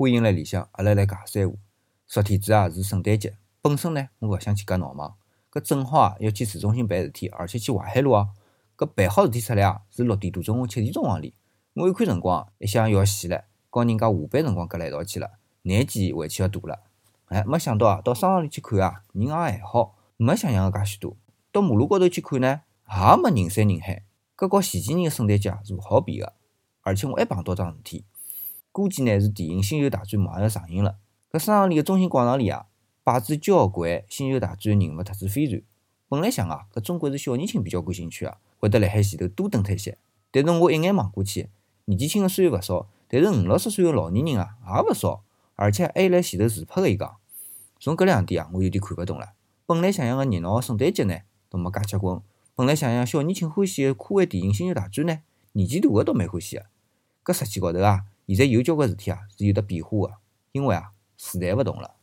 欢迎来里向，阿拉来尬三胡。昨天子啊是圣诞节，本身呢我勿想去搿闹忙，搿正好啊要去市中心办事体，而且去淮海路哦。搿办好事体出来啊是六点多钟，我七点钟往里。我一看辰光，一想要死了，跟人家下班辰光夹辣一道去了，难记回去要大了。哎，没想到啊到商场里去看啊，人也还好，没想象个介许多。到马路高头去看呢，也没人山人海。搿和前几年个圣诞节是勿好比个。而且我还碰到桩事体，估计呢是电影《星球大战》马上要上映了。搿商场里个中心广场里啊，摆着交关《星球大战》人物特制飞船。本来想啊，搿总归是小年轻比较感兴趣啊，会得辣海前头多等脱一些。但是我一眼望过去，年纪轻个虽然勿少，但是五六十岁个老年人啊也勿少，而且还有辣前头自拍个一讲。从搿两点啊，我有点看勿懂了。本来想象个热闹个圣诞节呢，都没介结棍。本来想象小年轻欢喜个科幻电影《星球大战》呢。年纪大个倒蛮欢喜个，搿实际高头啊，现在有交关事体啊是有的变化个，因为啊时代勿同了。